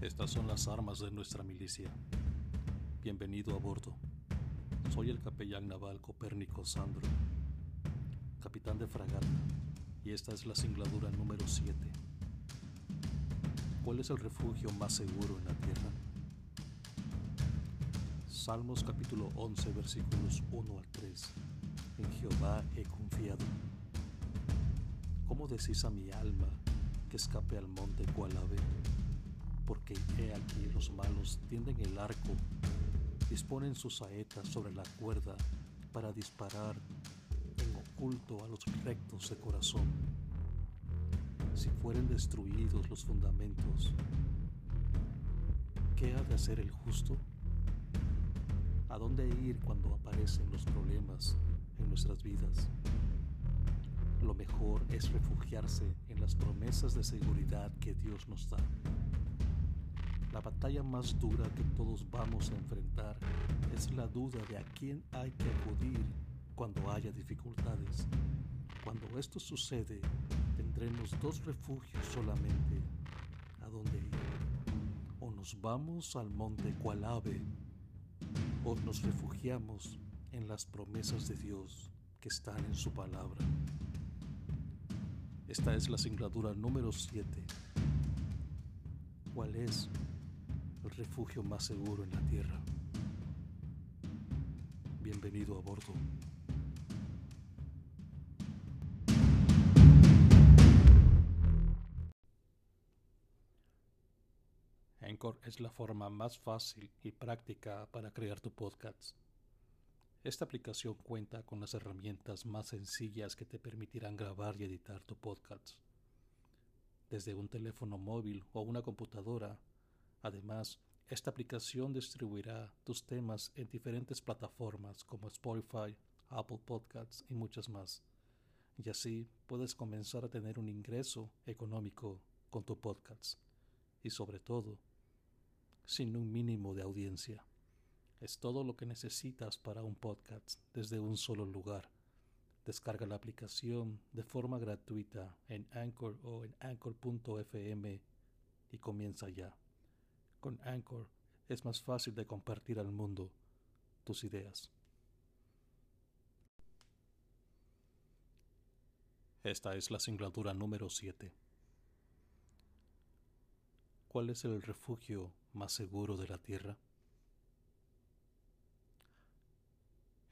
Estas son las armas de nuestra milicia. Bienvenido a bordo. Soy el capellán naval Copérnico Sandro, capitán de fragata, y esta es la singladura número 7. ¿Cuál es el refugio más seguro en la tierra? Salmos capítulo 11 versículos 1 al 3. En Jehová he confiado. ¿Cómo decís a mi alma que escape al monte cual ave? Porque he aquí los malos tienden el arco, disponen sus saetas sobre la cuerda para disparar en oculto a los rectos de corazón. Si fueren destruidos los fundamentos, ¿qué ha de hacer el justo? ¿A dónde ir cuando aparecen los problemas en nuestras vidas? Lo mejor es refugiarse en las promesas de seguridad que Dios nos da. La batalla más dura que todos vamos a enfrentar es la duda de a quién hay que acudir cuando haya dificultades. Cuando esto sucede, tendremos dos refugios solamente a dónde ir. O nos vamos al monte cual ave o nos refugiamos en las promesas de Dios que están en su palabra. Esta es la singladura número 7. ¿Cuál es refugio más seguro en la tierra? Bienvenido a bordo. Anchor es la forma más fácil y práctica para crear tu podcast. Esta aplicación cuenta con las herramientas más sencillas que te permitirán grabar y editar tu podcast. Desde un teléfono móvil o una computadora. Además, esta aplicación distribuirá tus temas en diferentes plataformas como Spotify, Apple Podcasts y muchas más. Y así puedes comenzar a tener un ingreso económico con tu podcast. Y sobre todo, sin un mínimo de audiencia. Es todo lo que necesitas para un podcast desde un solo lugar. Descarga la aplicación de forma gratuita en Anchor o en anchor.fm y comienza ya. Con Anchor es más fácil de compartir al mundo tus ideas. Esta es la singladura número 7. ¿Cuál es el refugio más seguro de la tierra?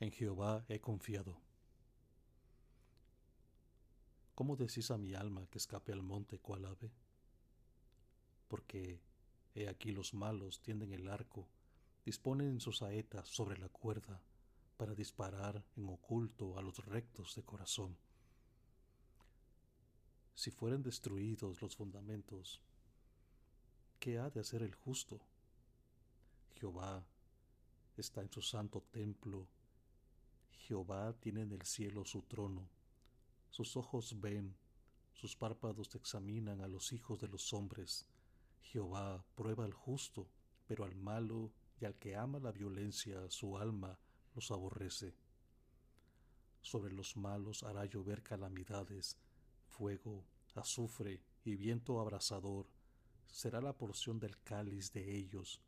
En Jehová he confiado. ¿Cómo decís a mi alma que escape al monte cual ave? Porque he aquí los malos tienden el arco, disponen sus saetas sobre la cuerda para disparar en oculto a los rectos de corazón. Si fueren destruidos los fundamentos, ¿qué ha de hacer el justo? Jehová está en su santo templo. Jehová tiene en el cielo su trono. Sus ojos ven, sus párpados examinan a los hijos de los hombres. Jehová prueba al justo, pero al malo y al que ama la violencia su alma los aborrece. Sobre los malos hará llover calamidades, fuego, azufre y viento abrasador será la porción del cáliz de ellos,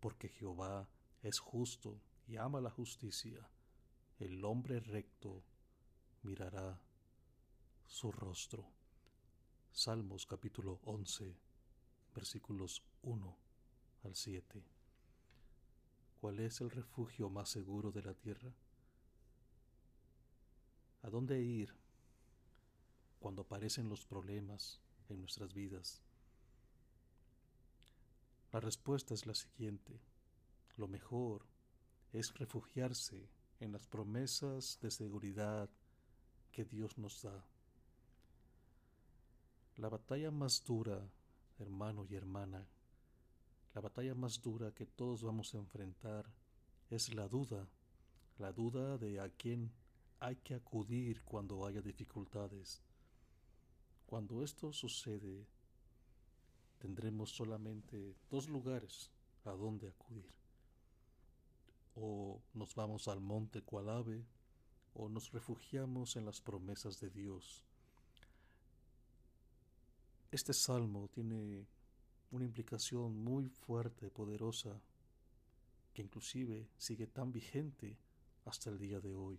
porque Jehová es justo y ama la justicia. El hombre recto mirará su rostro. Salmos capítulo 11, versículos 1 al 7. ¿Cuál es el refugio más seguro de la tierra? ¿A dónde ir cuando aparecen los problemas en nuestras vidas? La respuesta es la siguiente. Lo mejor es refugiarse en las promesas de seguridad que Dios nos da. La batalla más dura, hermano y hermana, la batalla más dura que todos vamos a enfrentar es la duda, la duda de a quién hay que acudir cuando haya dificultades. Cuando esto sucede, tendremos solamente dos lugares a donde acudir. O nos vamos al monte cual ave, o nos refugiamos en las promesas de Dios. Este salmo tiene una implicación muy fuerte, poderosa, que inclusive sigue tan vigente hasta el día de hoy.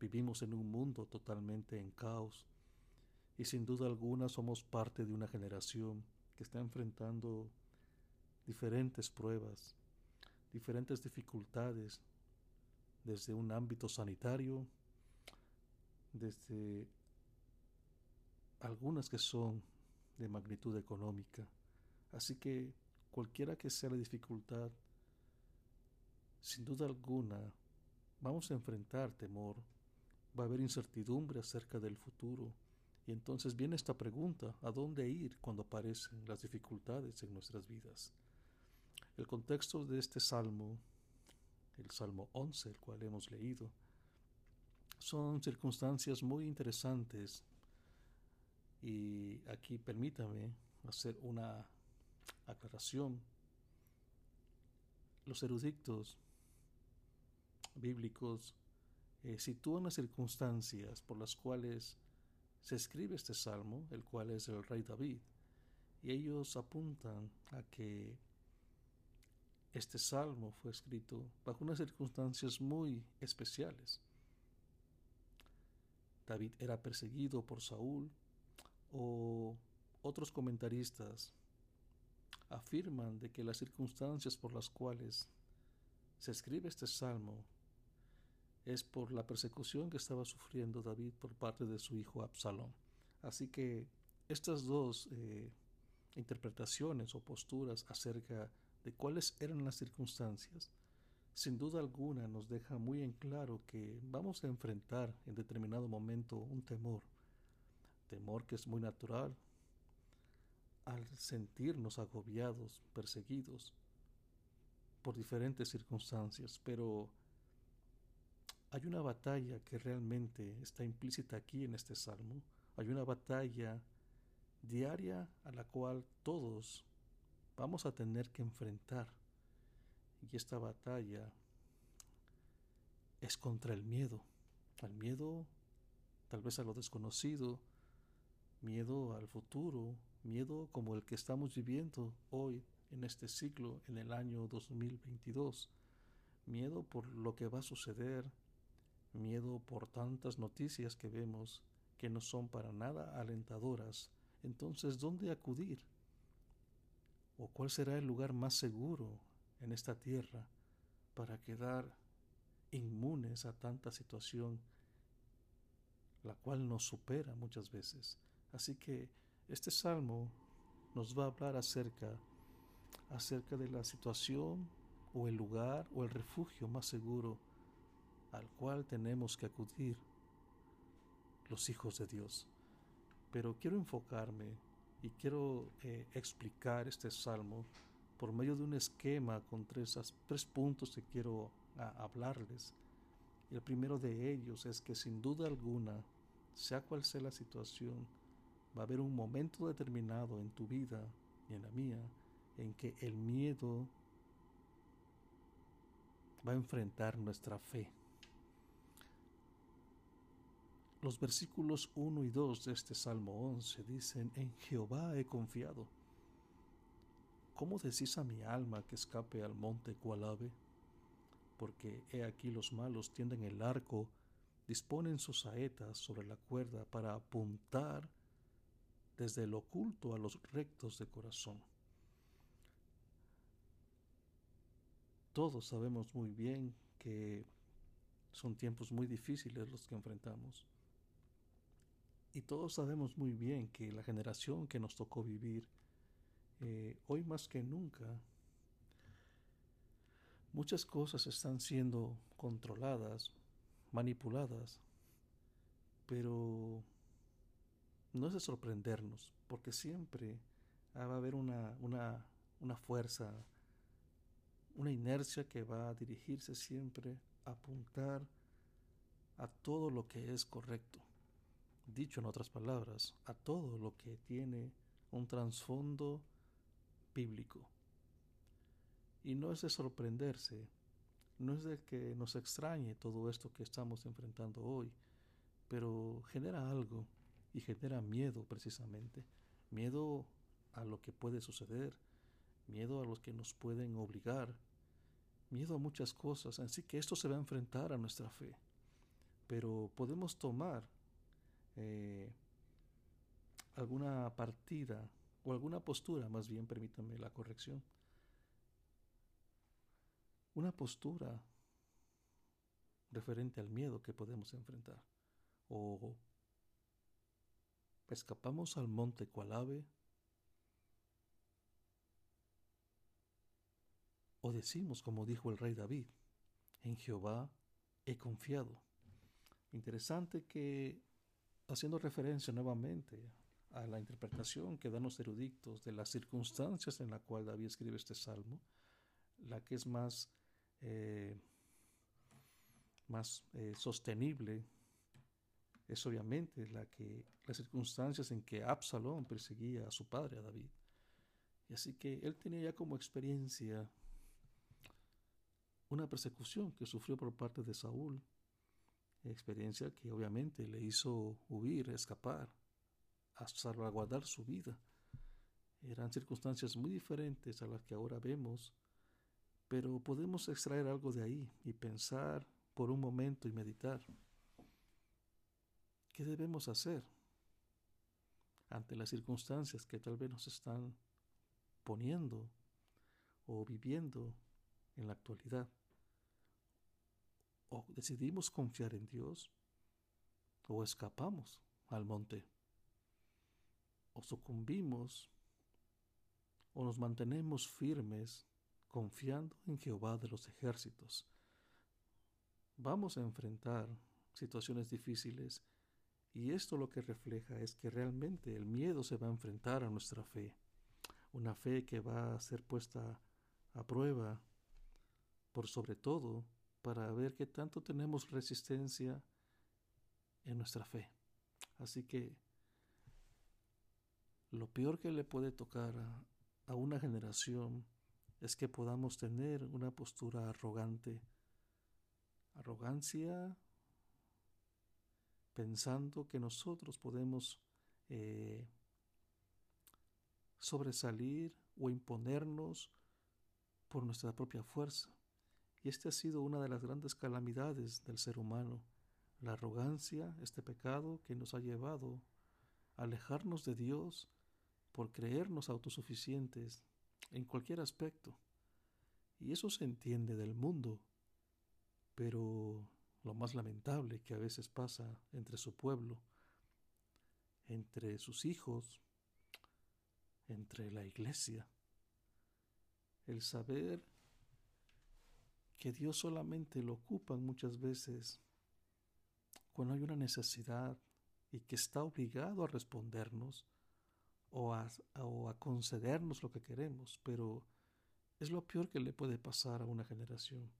Vivimos en un mundo totalmente en caos y sin duda alguna somos parte de una generación que está enfrentando diferentes pruebas, diferentes dificultades, desde un ámbito sanitario, desde algunas que son de magnitud económica. Así que cualquiera que sea la dificultad, sin duda alguna, vamos a enfrentar temor, va a haber incertidumbre acerca del futuro. Y entonces viene esta pregunta, ¿a dónde ir cuando aparecen las dificultades en nuestras vidas? El contexto de este salmo, el Salmo 11, el cual hemos leído, son circunstancias muy interesantes y aquí permítame hacer una aclaración. Los eruditos bíblicos eh, sitúan las circunstancias por las cuales se escribe este salmo, el cual es el rey David, y ellos apuntan a que este salmo fue escrito bajo unas circunstancias muy especiales. David era perseguido por Saúl o otros comentaristas afirman de que las circunstancias por las cuales se escribe este salmo es por la persecución que estaba sufriendo David por parte de su hijo Absalón. Así que estas dos eh, interpretaciones o posturas acerca de cuáles eran las circunstancias, sin duda alguna nos deja muy en claro que vamos a enfrentar en determinado momento un temor, temor que es muy natural al sentirnos agobiados, perseguidos por diferentes circunstancias, pero hay una batalla que realmente está implícita aquí en este salmo, hay una batalla diaria a la cual todos vamos a tener que enfrentar. Y esta batalla es contra el miedo, al miedo tal vez a lo desconocido, miedo al futuro, miedo como el que estamos viviendo hoy en este siglo, en el año 2022, miedo por lo que va a suceder, miedo por tantas noticias que vemos que no son para nada alentadoras. Entonces, ¿dónde acudir? ¿O cuál será el lugar más seguro en esta tierra para quedar inmunes a tanta situación, la cual nos supera muchas veces? Así que este salmo nos va a hablar acerca, acerca de la situación o el lugar o el refugio más seguro al cual tenemos que acudir los hijos de Dios. Pero quiero enfocarme y quiero eh, explicar este salmo por medio de un esquema con tres, tres puntos que quiero hablarles. el primero de ellos es que sin duda alguna, sea cual sea la situación, va a haber un momento determinado en tu vida y en la mía en que el miedo va a enfrentar nuestra fe. Los versículos 1 y 2 de este Salmo 11 dicen, en Jehová he confiado. ¿Cómo decís a mi alma que escape al monte cual ave? Porque he aquí los malos tienden el arco, disponen sus saetas sobre la cuerda para apuntar desde el oculto a los rectos de corazón. Todos sabemos muy bien que son tiempos muy difíciles los que enfrentamos. Y todos sabemos muy bien que la generación que nos tocó vivir, eh, hoy más que nunca, muchas cosas están siendo controladas, manipuladas, pero no es de sorprendernos, porque siempre va a haber una, una, una fuerza, una inercia que va a dirigirse siempre a apuntar a todo lo que es correcto dicho en otras palabras, a todo lo que tiene un trasfondo bíblico. Y no es de sorprenderse, no es de que nos extrañe todo esto que estamos enfrentando hoy, pero genera algo y genera miedo precisamente, miedo a lo que puede suceder, miedo a los que nos pueden obligar, miedo a muchas cosas. Así que esto se va a enfrentar a nuestra fe. Pero podemos tomar eh, alguna partida o alguna postura, más bien, permítanme la corrección, una postura referente al miedo que podemos enfrentar. O escapamos al monte cual ave, o decimos como dijo el rey David, en Jehová he confiado. Interesante que, haciendo referencia nuevamente a la interpretación que dan los eruditos de las circunstancias en la cual David escribe este salmo, la que es más eh, más eh, sostenible es obviamente la que las circunstancias en que Absalón perseguía a su padre, a David. Y así que él tenía ya como experiencia una persecución que sufrió por parte de Saúl, experiencia que obviamente le hizo huir, escapar, a salvaguardar su vida. Eran circunstancias muy diferentes a las que ahora vemos pero podemos extraer algo de ahí y pensar por un momento y meditar. ¿Qué debemos hacer ante las circunstancias que tal vez nos están poniendo o viviendo en la actualidad? ¿O decidimos confiar en Dios? ¿O escapamos al monte? ¿O sucumbimos? ¿O nos mantenemos firmes confiando en Jehová de los ejércitos. Vamos a enfrentar situaciones difíciles y esto lo que refleja es que realmente el miedo se va a enfrentar a nuestra fe, una fe que va a ser puesta a prueba por sobre todo para ver qué tanto tenemos resistencia en nuestra fe. Así que lo peor que le puede tocar a, a una generación es que podamos tener una postura arrogante. Arrogancia pensando que nosotros podemos eh, sobresalir o imponernos por nuestra propia fuerza. Y esta ha sido una de las grandes calamidades del ser humano, la arrogancia, este pecado que nos ha llevado a alejarnos de Dios por creernos autosuficientes, en cualquier aspecto. Y eso se entiende del mundo. Pero lo más lamentable que a veces pasa entre su pueblo, entre sus hijos, entre la iglesia, el saber que Dios solamente lo ocupan muchas veces cuando hay una necesidad y que está obligado a respondernos o a, concedernos lo que queremos, pero es lo peor que le puede pasar a una generación,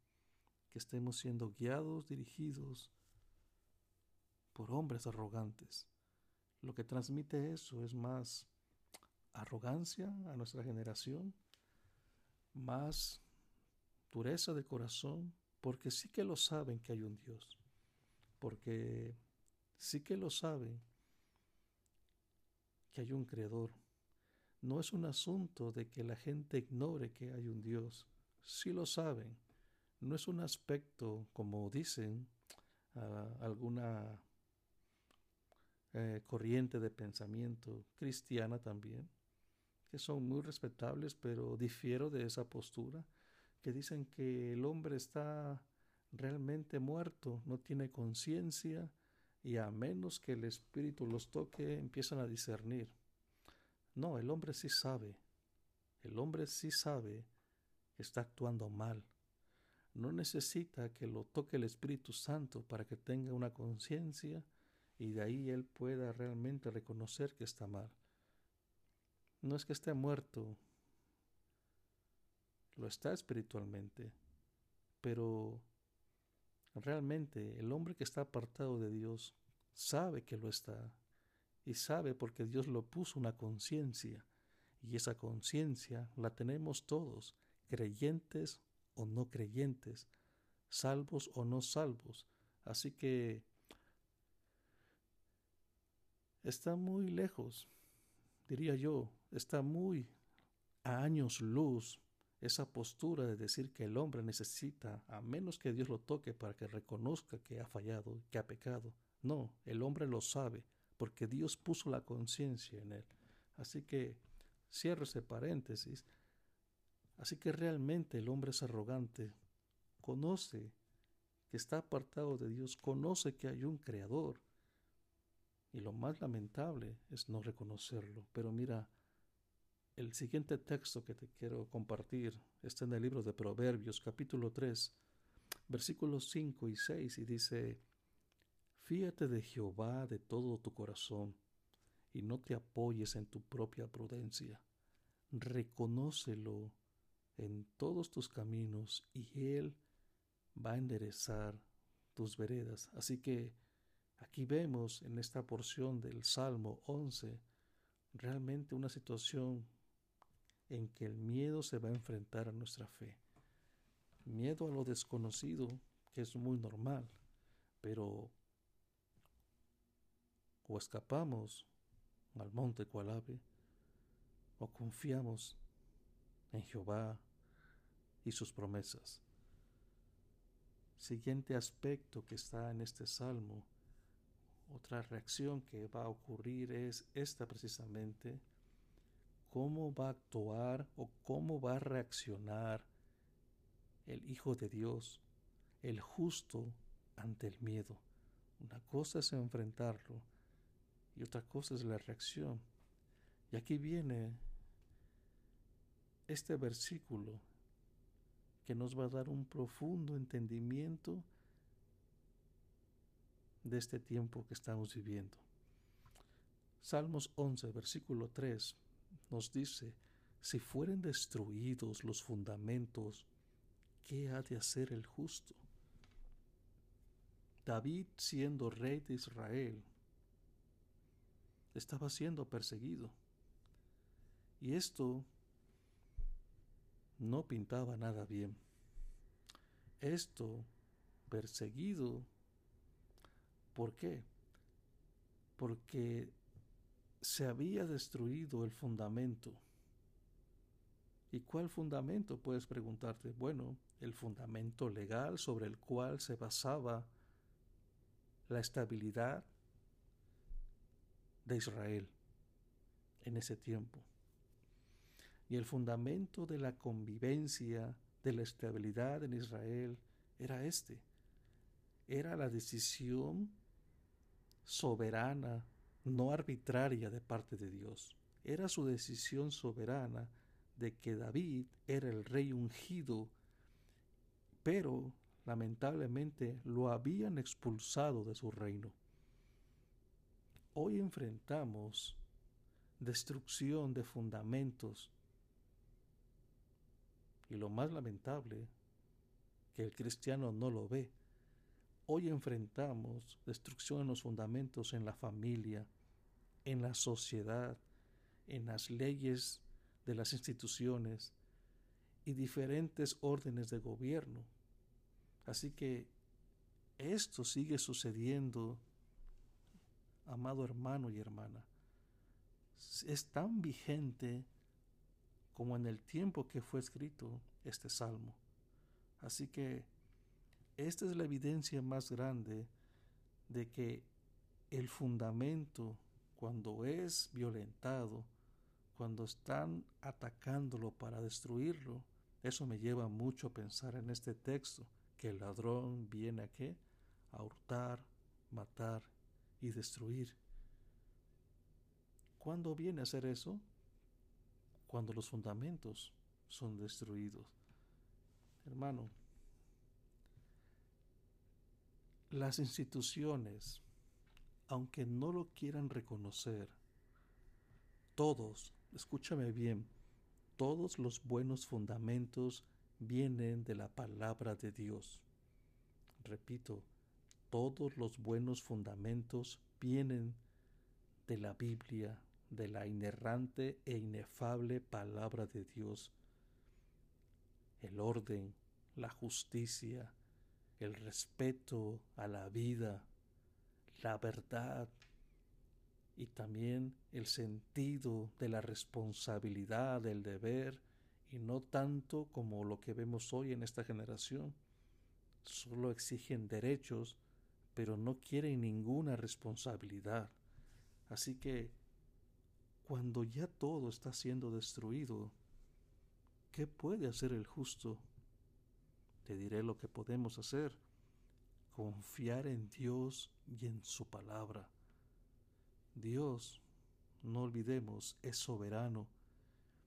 que estemos siendo guiados, dirigidos por hombres arrogantes. Lo que transmite eso es más arrogancia a nuestra generación, más dureza de corazón, porque sí que lo saben que hay un Dios, porque sí que lo saben que hay un creador. No es un asunto de que la gente ignore que hay un Dios. Sí lo saben. No es un aspecto, como dicen alguna eh, corriente de pensamiento cristiana también, que son muy respetables, pero difiero de esa postura, que dicen que el hombre está realmente muerto, no tiene conciencia, y a menos que el Espíritu los toque, empiezan a discernir. No, el hombre sí sabe, el hombre sí sabe que está actuando mal. No necesita que lo toque el Espíritu Santo para que tenga una conciencia y de ahí él pueda realmente reconocer que está mal. No es que esté muerto, lo está espiritualmente, pero Realmente el hombre que está apartado de Dios sabe que lo está y sabe porque Dios lo puso una conciencia y esa conciencia la tenemos todos, creyentes o no creyentes, salvos o no salvos. Así que está muy lejos, diría yo, está muy a años luz esa postura de decir que el hombre necesita, a menos que Dios lo toque para que reconozca que ha fallado, que ha pecado. No, el hombre lo sabe, porque Dios puso la conciencia en él. Así que cierro ese paréntesis. Así que realmente el hombre es arrogante, conoce que está apartado de Dios, conoce que hay un creador. Y lo más lamentable es no reconocerlo. Pero mira, el siguiente texto que te quiero compartir está en el libro de Proverbios capítulo 3, versículos 5 y 6 y dice, Fíate de Jehová de todo tu corazón y no te apoyes en tu propia prudencia. Reconócelo en todos tus caminos y Él va a enderezar tus veredas. Así que aquí vemos en esta porción del Salmo 11 realmente una situación en que el miedo se va a enfrentar a nuestra fe. Miedo a lo desconocido, que es muy normal, pero o escapamos al monte cual ave, o confiamos en Jehová y sus promesas. Siguiente aspecto que está en este salmo, otra reacción que va a ocurrir es esta precisamente, cómo va a actuar o cómo va a reaccionar el Hijo de Dios, el justo, ante el miedo. Una cosa es enfrentarlo y otra cosa es la reacción. Y aquí viene este versículo que nos va a dar un profundo entendimiento de este tiempo que estamos viviendo. Salmos 11, versículo 3 nos dice, si fueren destruidos los fundamentos, ¿qué ha de hacer el justo? David, siendo rey de Israel, estaba siendo perseguido. Y esto no pintaba nada bien. Esto, perseguido, ¿por qué? Porque se había destruido el fundamento. ¿Y cuál fundamento? Puedes preguntarte. Bueno, el fundamento legal sobre el cual se basaba la estabilidad de Israel en ese tiempo. Y el fundamento de la convivencia, de la estabilidad en Israel, era este. Era la decisión soberana no arbitraria de parte de Dios. Era su decisión soberana de que David era el rey ungido, pero lamentablemente lo habían expulsado de su reino. Hoy enfrentamos destrucción de fundamentos y lo más lamentable, que el cristiano no lo ve, Hoy enfrentamos destrucción en los fundamentos en la familia, en la sociedad, en las leyes de las instituciones y diferentes órdenes de gobierno. Así que esto sigue sucediendo, amado hermano y hermana. Es tan vigente como en el tiempo que fue escrito este salmo. Así que esta es la evidencia más grande de que el fundamento, cuando es violentado, cuando están atacándolo para destruirlo, eso me lleva mucho a pensar en este texto, que el ladrón viene a qué? A hurtar, matar y destruir. ¿Cuándo viene a hacer eso? Cuando los fundamentos son destruidos. Hermano, Las instituciones, aunque no lo quieran reconocer, todos, escúchame bien, todos los buenos fundamentos vienen de la palabra de Dios. Repito, todos los buenos fundamentos vienen de la Biblia, de la inerrante e inefable palabra de Dios. El orden, la justicia, el respeto a la vida, la verdad, y también el sentido de la responsabilidad, del deber, y no tanto como lo que vemos hoy en esta generación. Solo exigen derechos, pero no quieren ninguna responsabilidad. Así que, cuando ya todo está siendo destruido, ¿qué puede hacer el justo? Te diré lo que podemos hacer. Confiar en Dios y en su palabra. Dios, no olvidemos, es soberano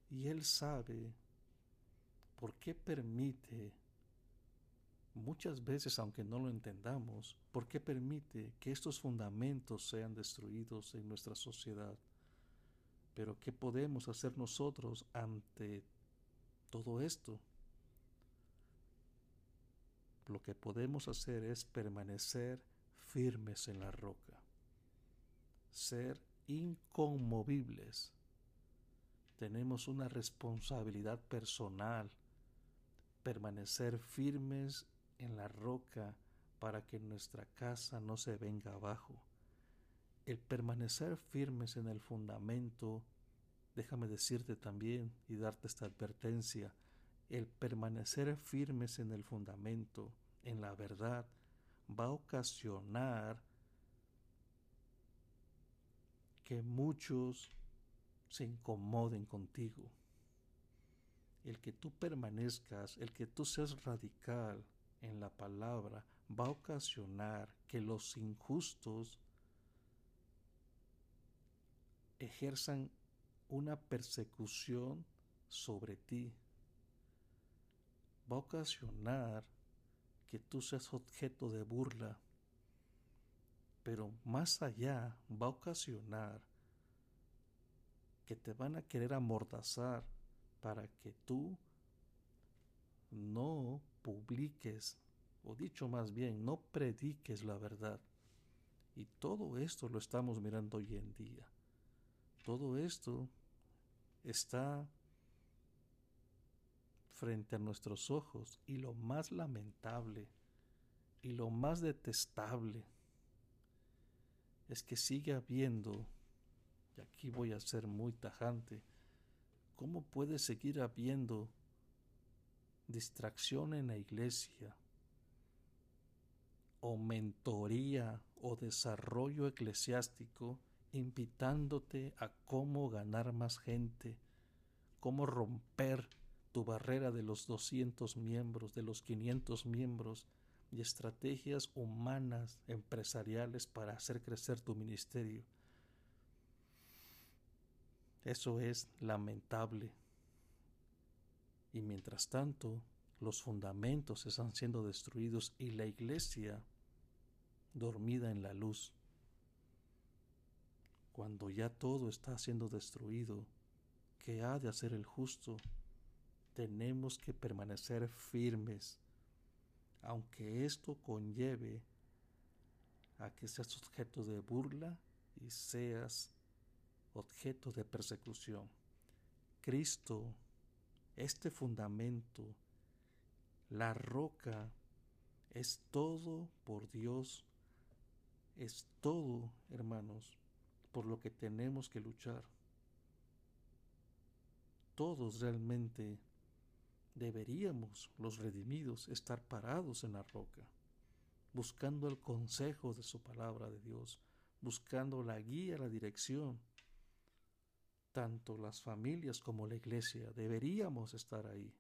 y Él sabe por qué permite, muchas veces aunque no lo entendamos, por qué permite que estos fundamentos sean destruidos en nuestra sociedad. Pero ¿qué podemos hacer nosotros ante todo esto? Lo que podemos hacer es permanecer firmes en la roca ser inconmovibles. Tenemos una responsabilidad personal, permanecer firmes en la roca para que nuestra casa no se venga abajo. El permanecer firmes en el fundamento, déjame decirte también y darte esta advertencia, el permanecer firmes en el fundamento, en la verdad, va a ocasionar que muchos se incomoden contigo. El que tú permanezcas, el que tú seas radical en la palabra, va a ocasionar que los injustos ejerzan una persecución sobre ti. Va a ocasionar que tú seas objeto de burla pero más allá va a ocasionar que te van a querer amordazar para que tú no publiques, o dicho más bien, no prediques la verdad. Y todo esto lo estamos mirando hoy en día. Todo esto está frente a nuestros ojos y lo más lamentable y lo más detestable es que sigue habiendo, y aquí voy a ser muy tajante, ¿cómo puede seguir habiendo distracción en la iglesia o mentoría o desarrollo eclesiástico invitándote a cómo ganar más gente, cómo romper tu barrera de los 200 miembros, de los 500 miembros, y estrategias humanas, empresariales para hacer crecer tu ministerio. Eso es lamentable. Y mientras tanto, los fundamentos están siendo destruidos y la iglesia dormida en la luz. Cuando ya todo está siendo destruido, ¿qué ha de hacer el justo? Tenemos que permanecer firmes aunque esto conlleve a que seas objeto de burla y seas objeto de persecución. Cristo, este fundamento, la roca, es todo por Dios, es todo, hermanos, por lo que tenemos que luchar. Todos realmente deberíamos los redimidos estar parados en la roca, buscando el consejo de su palabra de Dios, buscando la guía, la dirección. Tanto las familias como la iglesia deberíamos estar ahí.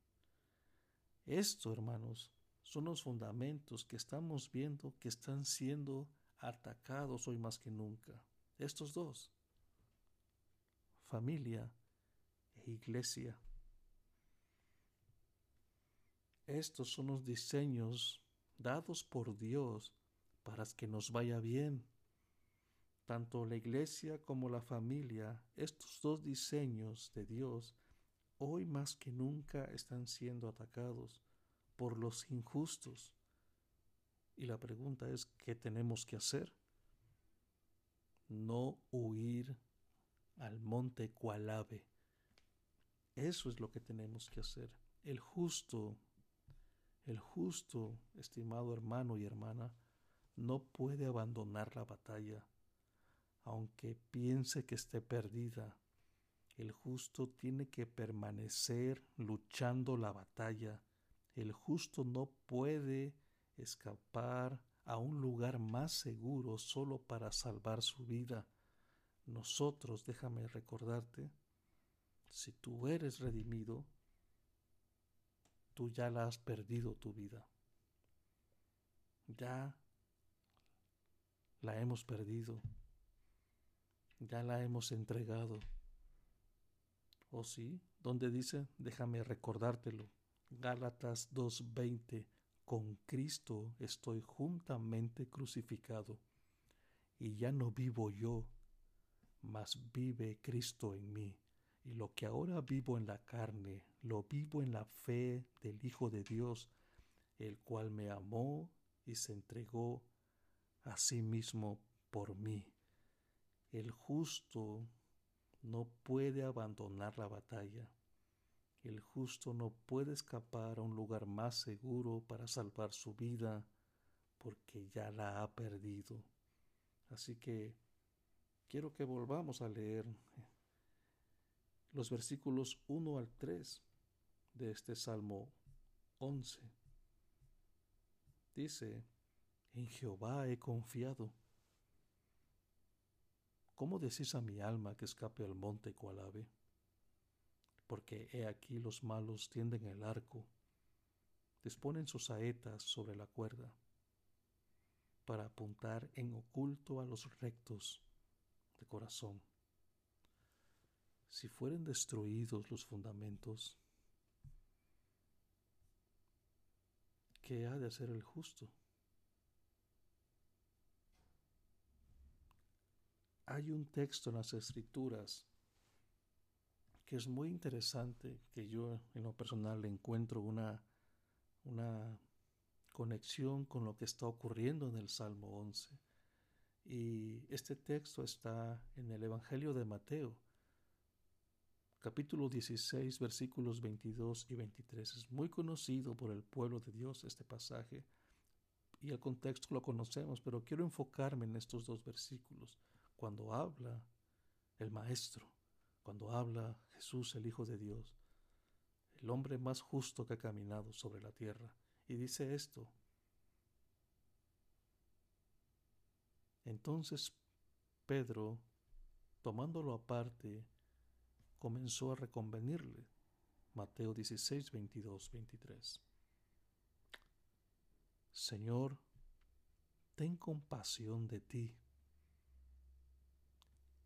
Esto, hermanos, son los fundamentos que estamos viendo que están siendo atacados hoy más que nunca. Estos dos, familia e iglesia. Estos son los diseños dados por Dios para que nos vaya bien. Tanto la iglesia como la familia, estos dos diseños de Dios, hoy más que nunca están siendo atacados por los injustos. Y la pregunta es, ¿qué tenemos que hacer? No huir al monte cual ave. Eso es lo que tenemos que hacer. El justo el justo, estimado hermano y hermana, no puede abandonar la batalla, aunque piense que esté perdida, el justo tiene que permanecer luchando la batalla. El justo no puede escapar a un lugar más seguro solo para salvar su vida. Nosotros, déjame recordarte, si tú eres redimido, tú ya la has perdido tu vida. Ya la hemos perdido. Ya la hemos entregado. ¿O oh, sí? ¿Dónde dice? Déjame recordártelo. Gálatas 2.20. Con Cristo estoy juntamente crucificado. Y ya no vivo yo, mas vive Cristo en mí. Y lo que ahora vivo en la carne, lo vivo en la fe del Hijo de Dios, el cual me amó y se entregó a sí mismo por mí. El justo no puede abandonar la batalla. El justo no puede escapar a un lugar más seguro para salvar su vida porque ya la ha perdido. Así que quiero que volvamos a leer los versículos 1 al 3 de este Salmo 11. Dice, en Jehová he confiado. ¿Cómo decís a mi alma que escape al monte cual ave? Porque he aquí los malos tienden el arco, disponen sus saetas sobre la cuerda, para apuntar en oculto a los rectos de corazón. Si fueren destruidos los fundamentos, ¿qué ha de hacer el justo? Hay un texto en las escrituras que es muy interesante, que yo en lo personal encuentro una, una conexión con lo que está ocurriendo en el Salmo 11. Y este texto está en el Evangelio de Mateo, capítulo 16, versículos 22 y 23. Es muy conocido por el pueblo de Dios este pasaje y el contexto lo conocemos, pero quiero enfocarme en estos dos versículos. Cuando habla el Maestro, cuando habla Jesús, el Hijo de Dios, el hombre más justo que ha caminado sobre la tierra, y dice esto. Entonces Pedro, tomándolo aparte, comenzó a reconvenirle. Mateo 16, 22, 23. Señor, ten compasión de ti.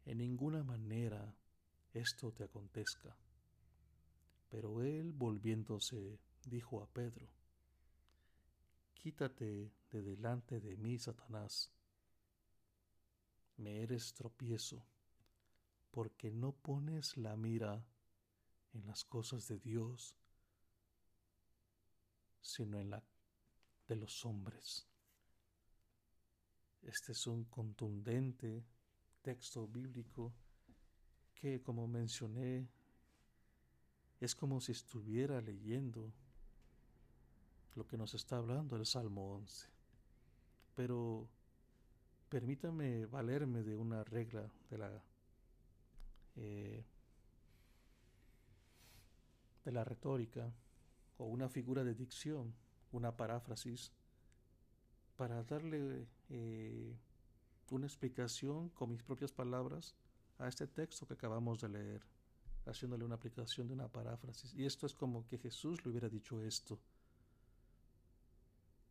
En ninguna manera esto te acontezca. Pero él, volviéndose, dijo a Pedro, Quítate de delante de mí, Satanás. Me eres tropiezo porque no pones la mira en las cosas de Dios, sino en la de los hombres. Este es un contundente texto bíblico que, como mencioné, es como si estuviera leyendo lo que nos está hablando el Salmo 11. Pero permítame valerme de una regla de la eh, de la retórica o una figura de dicción, una paráfrasis, para darle eh, una explicación con mis propias palabras a este texto que acabamos de leer, haciéndole una aplicación de una paráfrasis. Y esto es como que Jesús le hubiera dicho esto.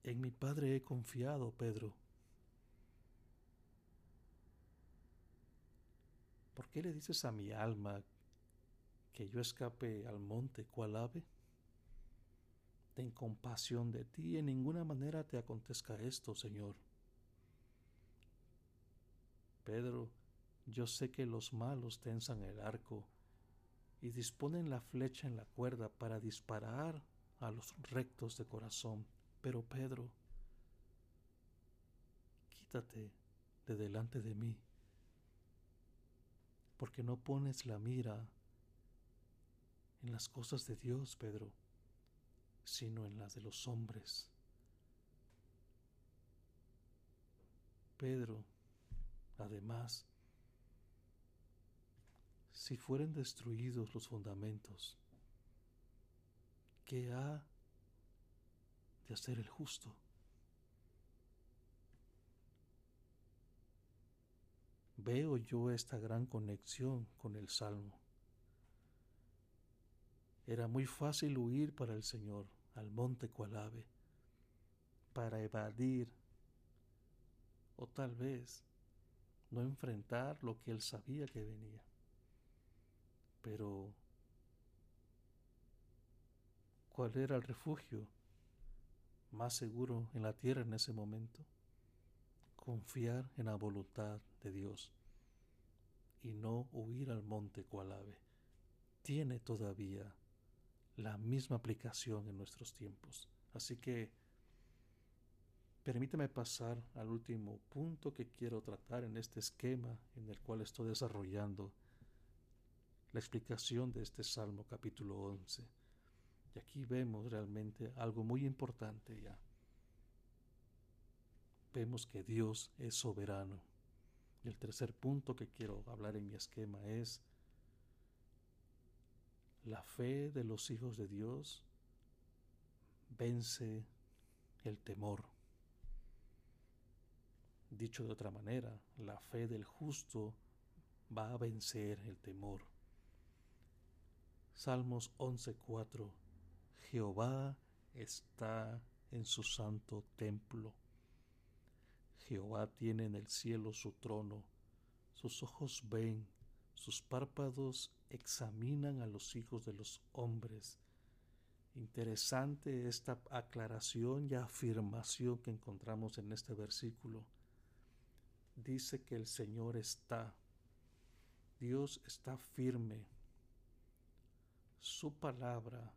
En mi Padre he confiado, Pedro, ¿Por qué le dices a mi alma que yo escape al monte cual ave? Ten compasión de ti, en ninguna manera te acontezca esto, Señor. Pedro, yo sé que los malos tensan el arco y disponen la flecha en la cuerda para disparar a los rectos de corazón. Pero Pedro, quítate de delante de mí porque no pones la mira en las cosas de Dios, Pedro, sino en las de los hombres. Pedro, además, si fueren destruidos los fundamentos, ¿qué ha de hacer el justo? Veo yo esta gran conexión con el Salmo. Era muy fácil huir para el Señor al monte cual para evadir o tal vez no enfrentar lo que él sabía que venía. Pero, ¿cuál era el refugio más seguro en la tierra en ese momento? Confiar en la voluntad de Dios y no huir al monte cual ave. Tiene todavía la misma aplicación en nuestros tiempos. Así que permíteme pasar al último punto que quiero tratar en este esquema en el cual estoy desarrollando la explicación de este Salmo capítulo 11. Y aquí vemos realmente algo muy importante ya. Vemos que Dios es soberano. Y el tercer punto que quiero hablar en mi esquema es la fe de los hijos de Dios vence el temor. Dicho de otra manera, la fe del justo va a vencer el temor. Salmos 11:4 Jehová está en su santo templo. Jehová tiene en el cielo su trono, sus ojos ven, sus párpados examinan a los hijos de los hombres. Interesante esta aclaración y afirmación que encontramos en este versículo. Dice que el Señor está, Dios está firme su palabra,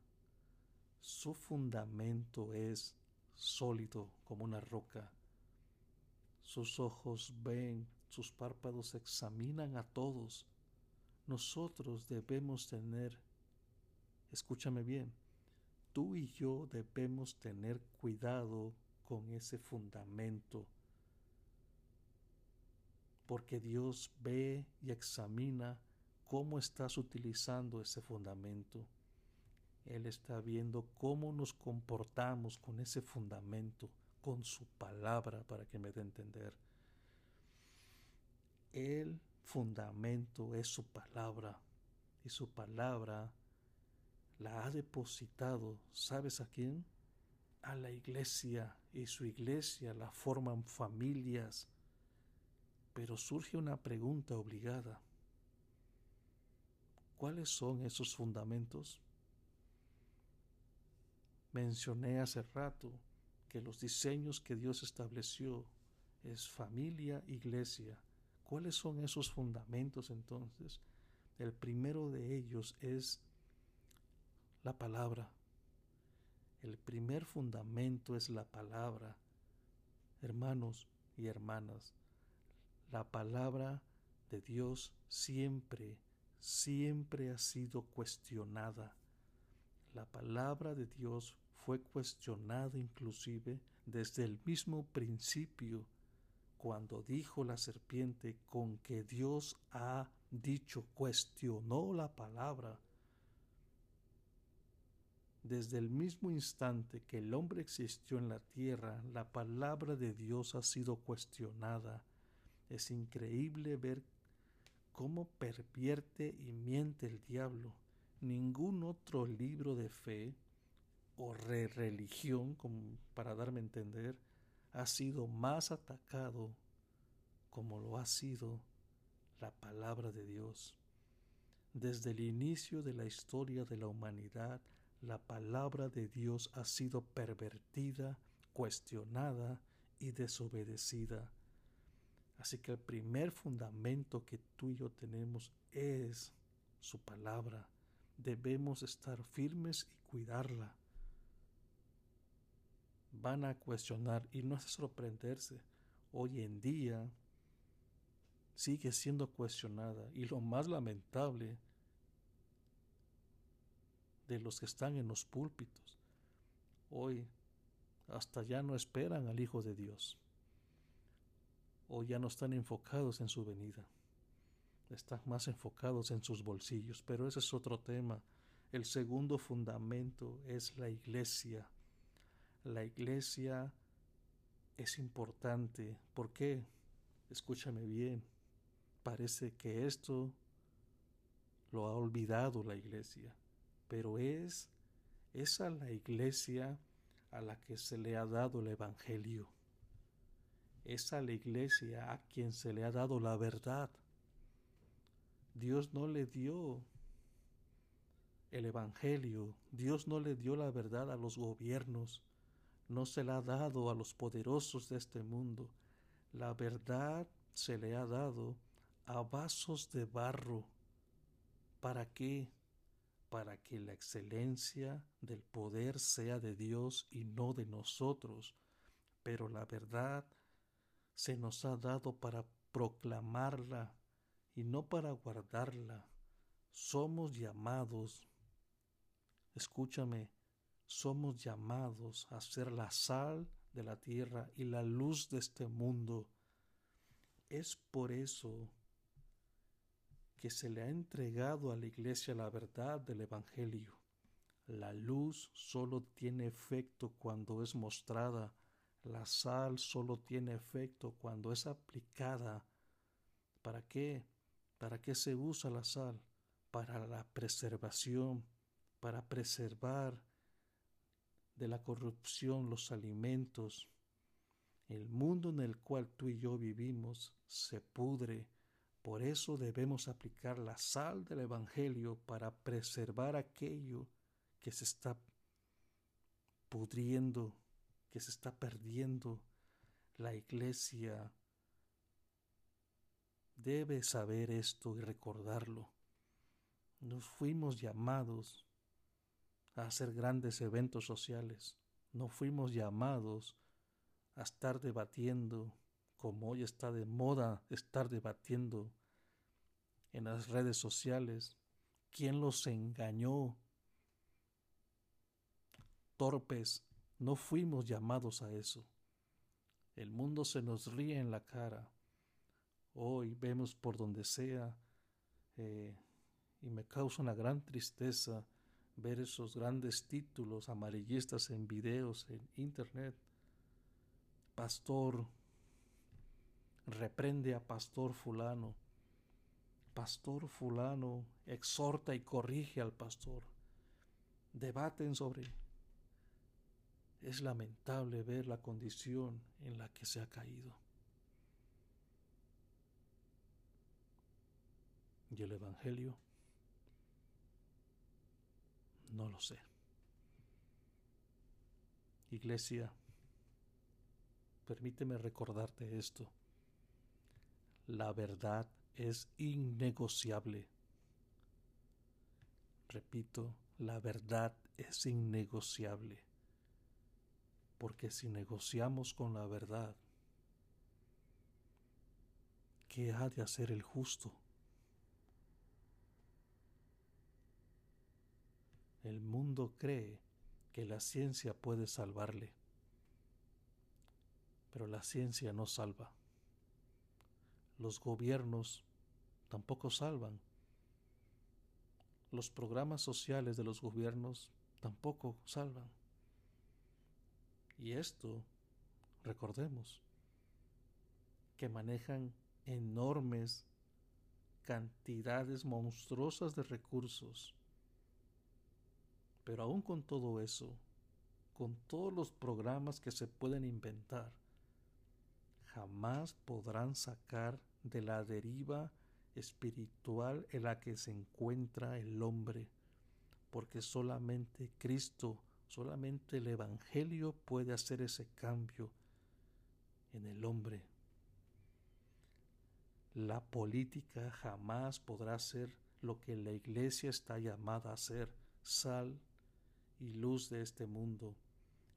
su fundamento es sólido como una roca. Sus ojos ven, sus párpados examinan a todos. Nosotros debemos tener, escúchame bien, tú y yo debemos tener cuidado con ese fundamento, porque Dios ve y examina cómo estás utilizando ese fundamento. Él está viendo cómo nos comportamos con ese fundamento, con su palabra, para que me dé a entender. El fundamento es su palabra y su palabra la ha depositado, ¿sabes a quién? A la iglesia y su iglesia la forman familias. Pero surge una pregunta obligada. ¿Cuáles son esos fundamentos? Mencioné hace rato que los diseños que Dios estableció es familia, iglesia. ¿Cuáles son esos fundamentos entonces? El primero de ellos es la palabra. El primer fundamento es la palabra. Hermanos y hermanas, la palabra de Dios siempre siempre ha sido cuestionada. La palabra de Dios fue cuestionada inclusive desde el mismo principio, cuando dijo la serpiente con que Dios ha dicho, cuestionó la palabra. Desde el mismo instante que el hombre existió en la tierra, la palabra de Dios ha sido cuestionada. Es increíble ver cómo pervierte y miente el diablo. Ningún otro libro de fe o re religión, como para darme a entender, ha sido más atacado como lo ha sido la palabra de Dios. Desde el inicio de la historia de la humanidad, la palabra de Dios ha sido pervertida, cuestionada y desobedecida. Así que el primer fundamento que tú y yo tenemos es su palabra. Debemos estar firmes y cuidarla. Van a cuestionar y no es sorprenderse. Hoy en día sigue siendo cuestionada y lo más lamentable de los que están en los púlpitos hoy hasta ya no esperan al Hijo de Dios o ya no están enfocados en su venida. están más enfocados en sus bolsillos, pero ese es otro tema. El segundo fundamento es la iglesia. La iglesia es importante. ¿Por qué? Escúchame bien. Parece que esto lo ha olvidado la iglesia, pero es esa la iglesia a la que se le ha dado el Evangelio. Es a la iglesia a quien se le ha dado la verdad. Dios no le dio el Evangelio, Dios no le dio la verdad a los gobiernos, no se la ha dado a los poderosos de este mundo. La verdad se le ha dado a vasos de barro. ¿Para qué? Para que la excelencia del poder sea de Dios y no de nosotros. Pero la verdad se nos ha dado para proclamarla y no para guardarla. Somos llamados, escúchame, somos llamados a ser la sal de la tierra y la luz de este mundo. Es por eso que se le ha entregado a la iglesia la verdad del Evangelio. La luz solo tiene efecto cuando es mostrada, la sal solo tiene efecto cuando es aplicada. ¿Para qué? ¿Para qué se usa la sal? Para la preservación, para preservar de la corrupción los alimentos. El mundo en el cual tú y yo vivimos se pudre. Por eso debemos aplicar la sal del Evangelio para preservar aquello que se está pudriendo, que se está perdiendo. La iglesia debe saber esto y recordarlo. Nos fuimos llamados a hacer grandes eventos sociales. No fuimos llamados a estar debatiendo, como hoy está de moda estar debatiendo en las redes sociales, quién los engañó. Torpes, no fuimos llamados a eso. El mundo se nos ríe en la cara Hoy vemos por donde sea eh, y me causa una gran tristeza ver esos grandes títulos amarillistas en videos en internet. Pastor, reprende a pastor fulano. Pastor fulano exhorta y corrige al pastor. Debaten sobre... Es lamentable ver la condición en la que se ha caído. ¿Y el Evangelio? No lo sé. Iglesia, permíteme recordarte esto. La verdad es innegociable. Repito, la verdad es innegociable. Porque si negociamos con la verdad, ¿qué ha de hacer el justo? El mundo cree que la ciencia puede salvarle, pero la ciencia no salva. Los gobiernos tampoco salvan. Los programas sociales de los gobiernos tampoco salvan. Y esto, recordemos, que manejan enormes cantidades monstruosas de recursos. Pero aún con todo eso, con todos los programas que se pueden inventar, jamás podrán sacar de la deriva espiritual en la que se encuentra el hombre, porque solamente Cristo, solamente el Evangelio puede hacer ese cambio en el hombre. La política jamás podrá ser lo que la iglesia está llamada a hacer, sal y luz de este mundo.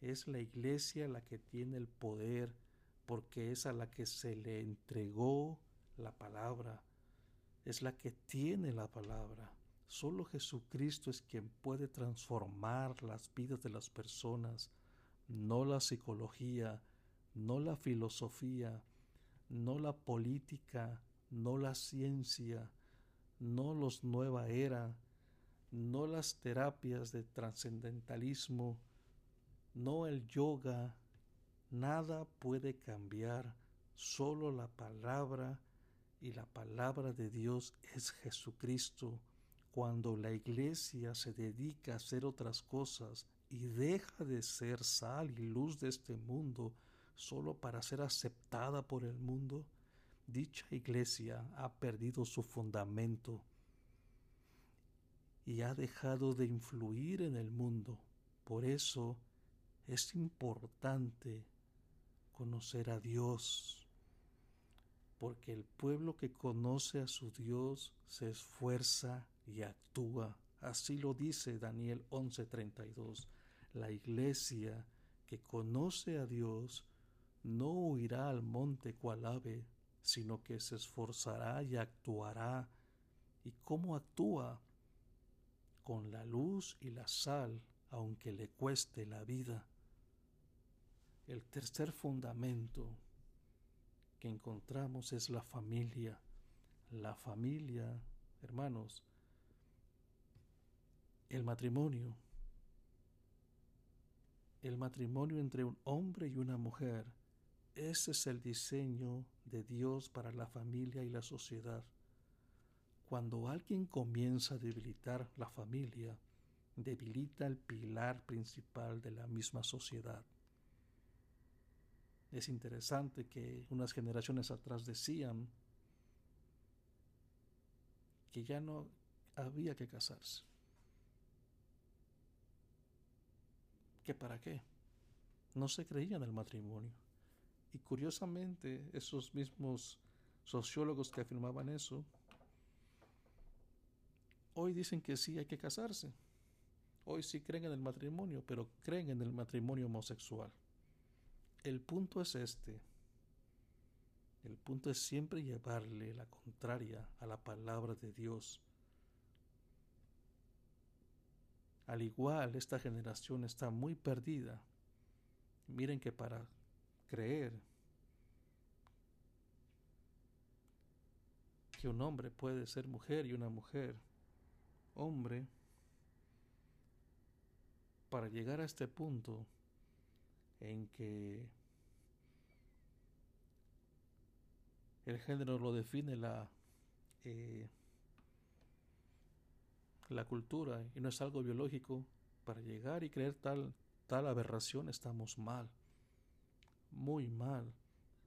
Es la iglesia la que tiene el poder porque es a la que se le entregó la palabra. Es la que tiene la palabra. Solo Jesucristo es quien puede transformar las vidas de las personas, no la psicología, no la filosofía, no la política, no la ciencia, no los nueva era, no las terapias de trascendentalismo, no el yoga, nada puede cambiar, solo la palabra y la palabra de Dios es Jesucristo. Cuando la iglesia se dedica a hacer otras cosas y deja de ser sal y luz de este mundo solo para ser aceptada por el mundo, dicha iglesia ha perdido su fundamento y ha dejado de influir en el mundo. Por eso es importante conocer a Dios, porque el pueblo que conoce a su Dios se esfuerza y actúa. Así lo dice Daniel 11:32. La iglesia que conoce a Dios no huirá al monte cual ave, sino que se esforzará y actuará. ¿Y cómo actúa? Con la luz y la sal, aunque le cueste la vida. El tercer fundamento que encontramos es la familia. La familia, hermanos, el matrimonio. El matrimonio entre un hombre y una mujer. Ese es el diseño de Dios para la familia y la sociedad. Cuando alguien comienza a debilitar la familia, debilita el pilar principal de la misma sociedad. Es interesante que unas generaciones atrás decían que ya no había que casarse. ¿Que para qué? No se creía en el matrimonio. Y curiosamente, esos mismos sociólogos que afirmaban eso, hoy dicen que sí hay que casarse. Hoy sí creen en el matrimonio, pero creen en el matrimonio homosexual. El punto es este. El punto es siempre llevarle la contraria a la palabra de Dios. Al igual, esta generación está muy perdida. Miren que para creer que un hombre puede ser mujer y una mujer hombre, para llegar a este punto en que el género lo define la, eh, la cultura y no es algo biológico, para llegar y creer tal, tal aberración estamos mal, muy mal.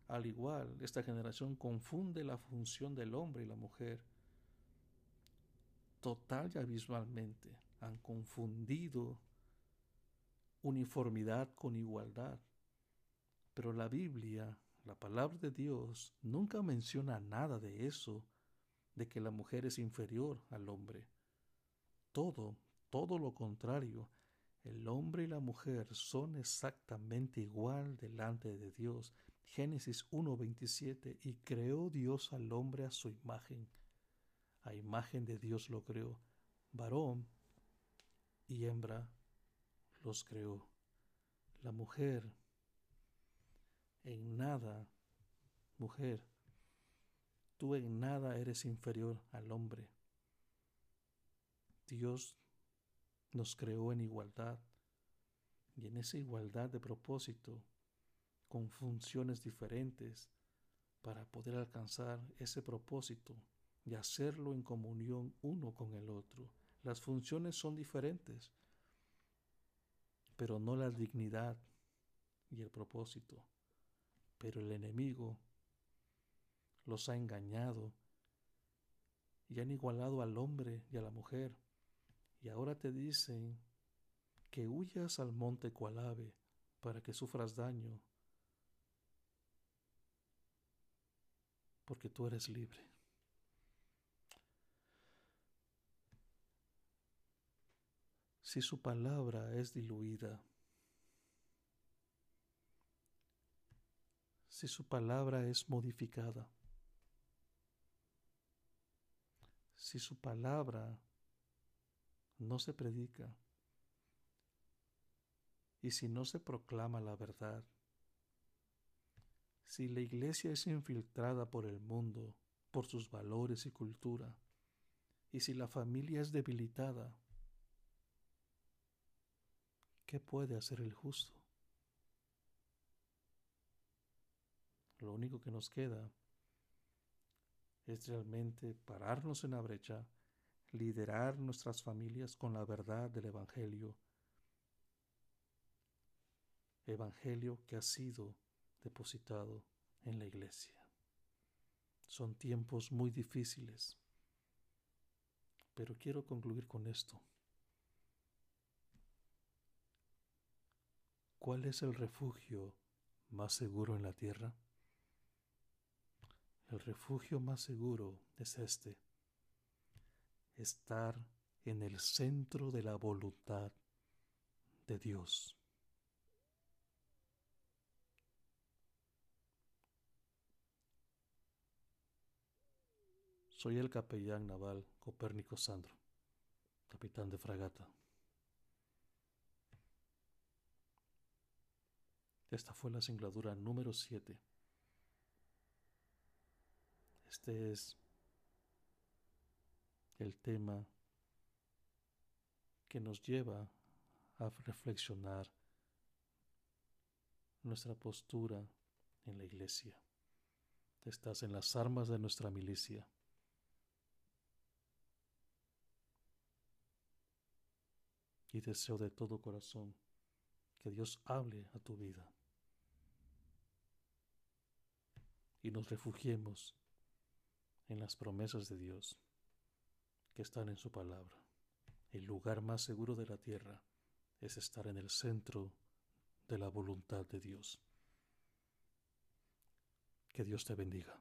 Al igual, esta generación confunde la función del hombre y la mujer total y abismalmente. Han confundido uniformidad con igualdad. Pero la Biblia, la palabra de Dios, nunca menciona nada de eso, de que la mujer es inferior al hombre. Todo, todo lo contrario, el hombre y la mujer son exactamente igual delante de Dios. Génesis 1.27 Y creó Dios al hombre a su imagen. A imagen de Dios lo creó. Varón y hembra los creó. La mujer, en nada, mujer, tú en nada eres inferior al hombre. Dios nos creó en igualdad y en esa igualdad de propósito, con funciones diferentes, para poder alcanzar ese propósito y hacerlo en comunión uno con el otro. Las funciones son diferentes, pero no la dignidad y el propósito. Pero el enemigo los ha engañado y han igualado al hombre y a la mujer. Y ahora te dicen que huyas al monte cual ave para que sufras daño, porque tú eres libre. Si su palabra es diluida, si su palabra es modificada, si su palabra no se predica. Y si no se proclama la verdad, si la iglesia es infiltrada por el mundo, por sus valores y cultura, Y si la familia es debilitada, ¿qué puede hacer el justo? Lo único que nos queda es realmente pararnos en la brecha, liderar nuestras familias con la verdad del Evangelio, Evangelio que ha sido depositado en la iglesia. Son tiempos muy difíciles, pero quiero concluir con esto. ¿Cuál es el refugio más seguro en la tierra? El refugio más seguro es este, estar en el centro de la voluntad de Dios. Soy el capellán naval Copérnico Sandro, capitán de fragata. Esta fue la singladura número 7 este es el tema que nos lleva a reflexionar nuestra postura en la iglesia. Estás en las armas de nuestra milicia. Y deseo de todo corazón que Dios hable a tu vida y nos refugiemos en las promesas de Dios que están en su palabra. El lugar más seguro de la tierra es estar en el centro de la voluntad de Dios. Que Dios te bendiga.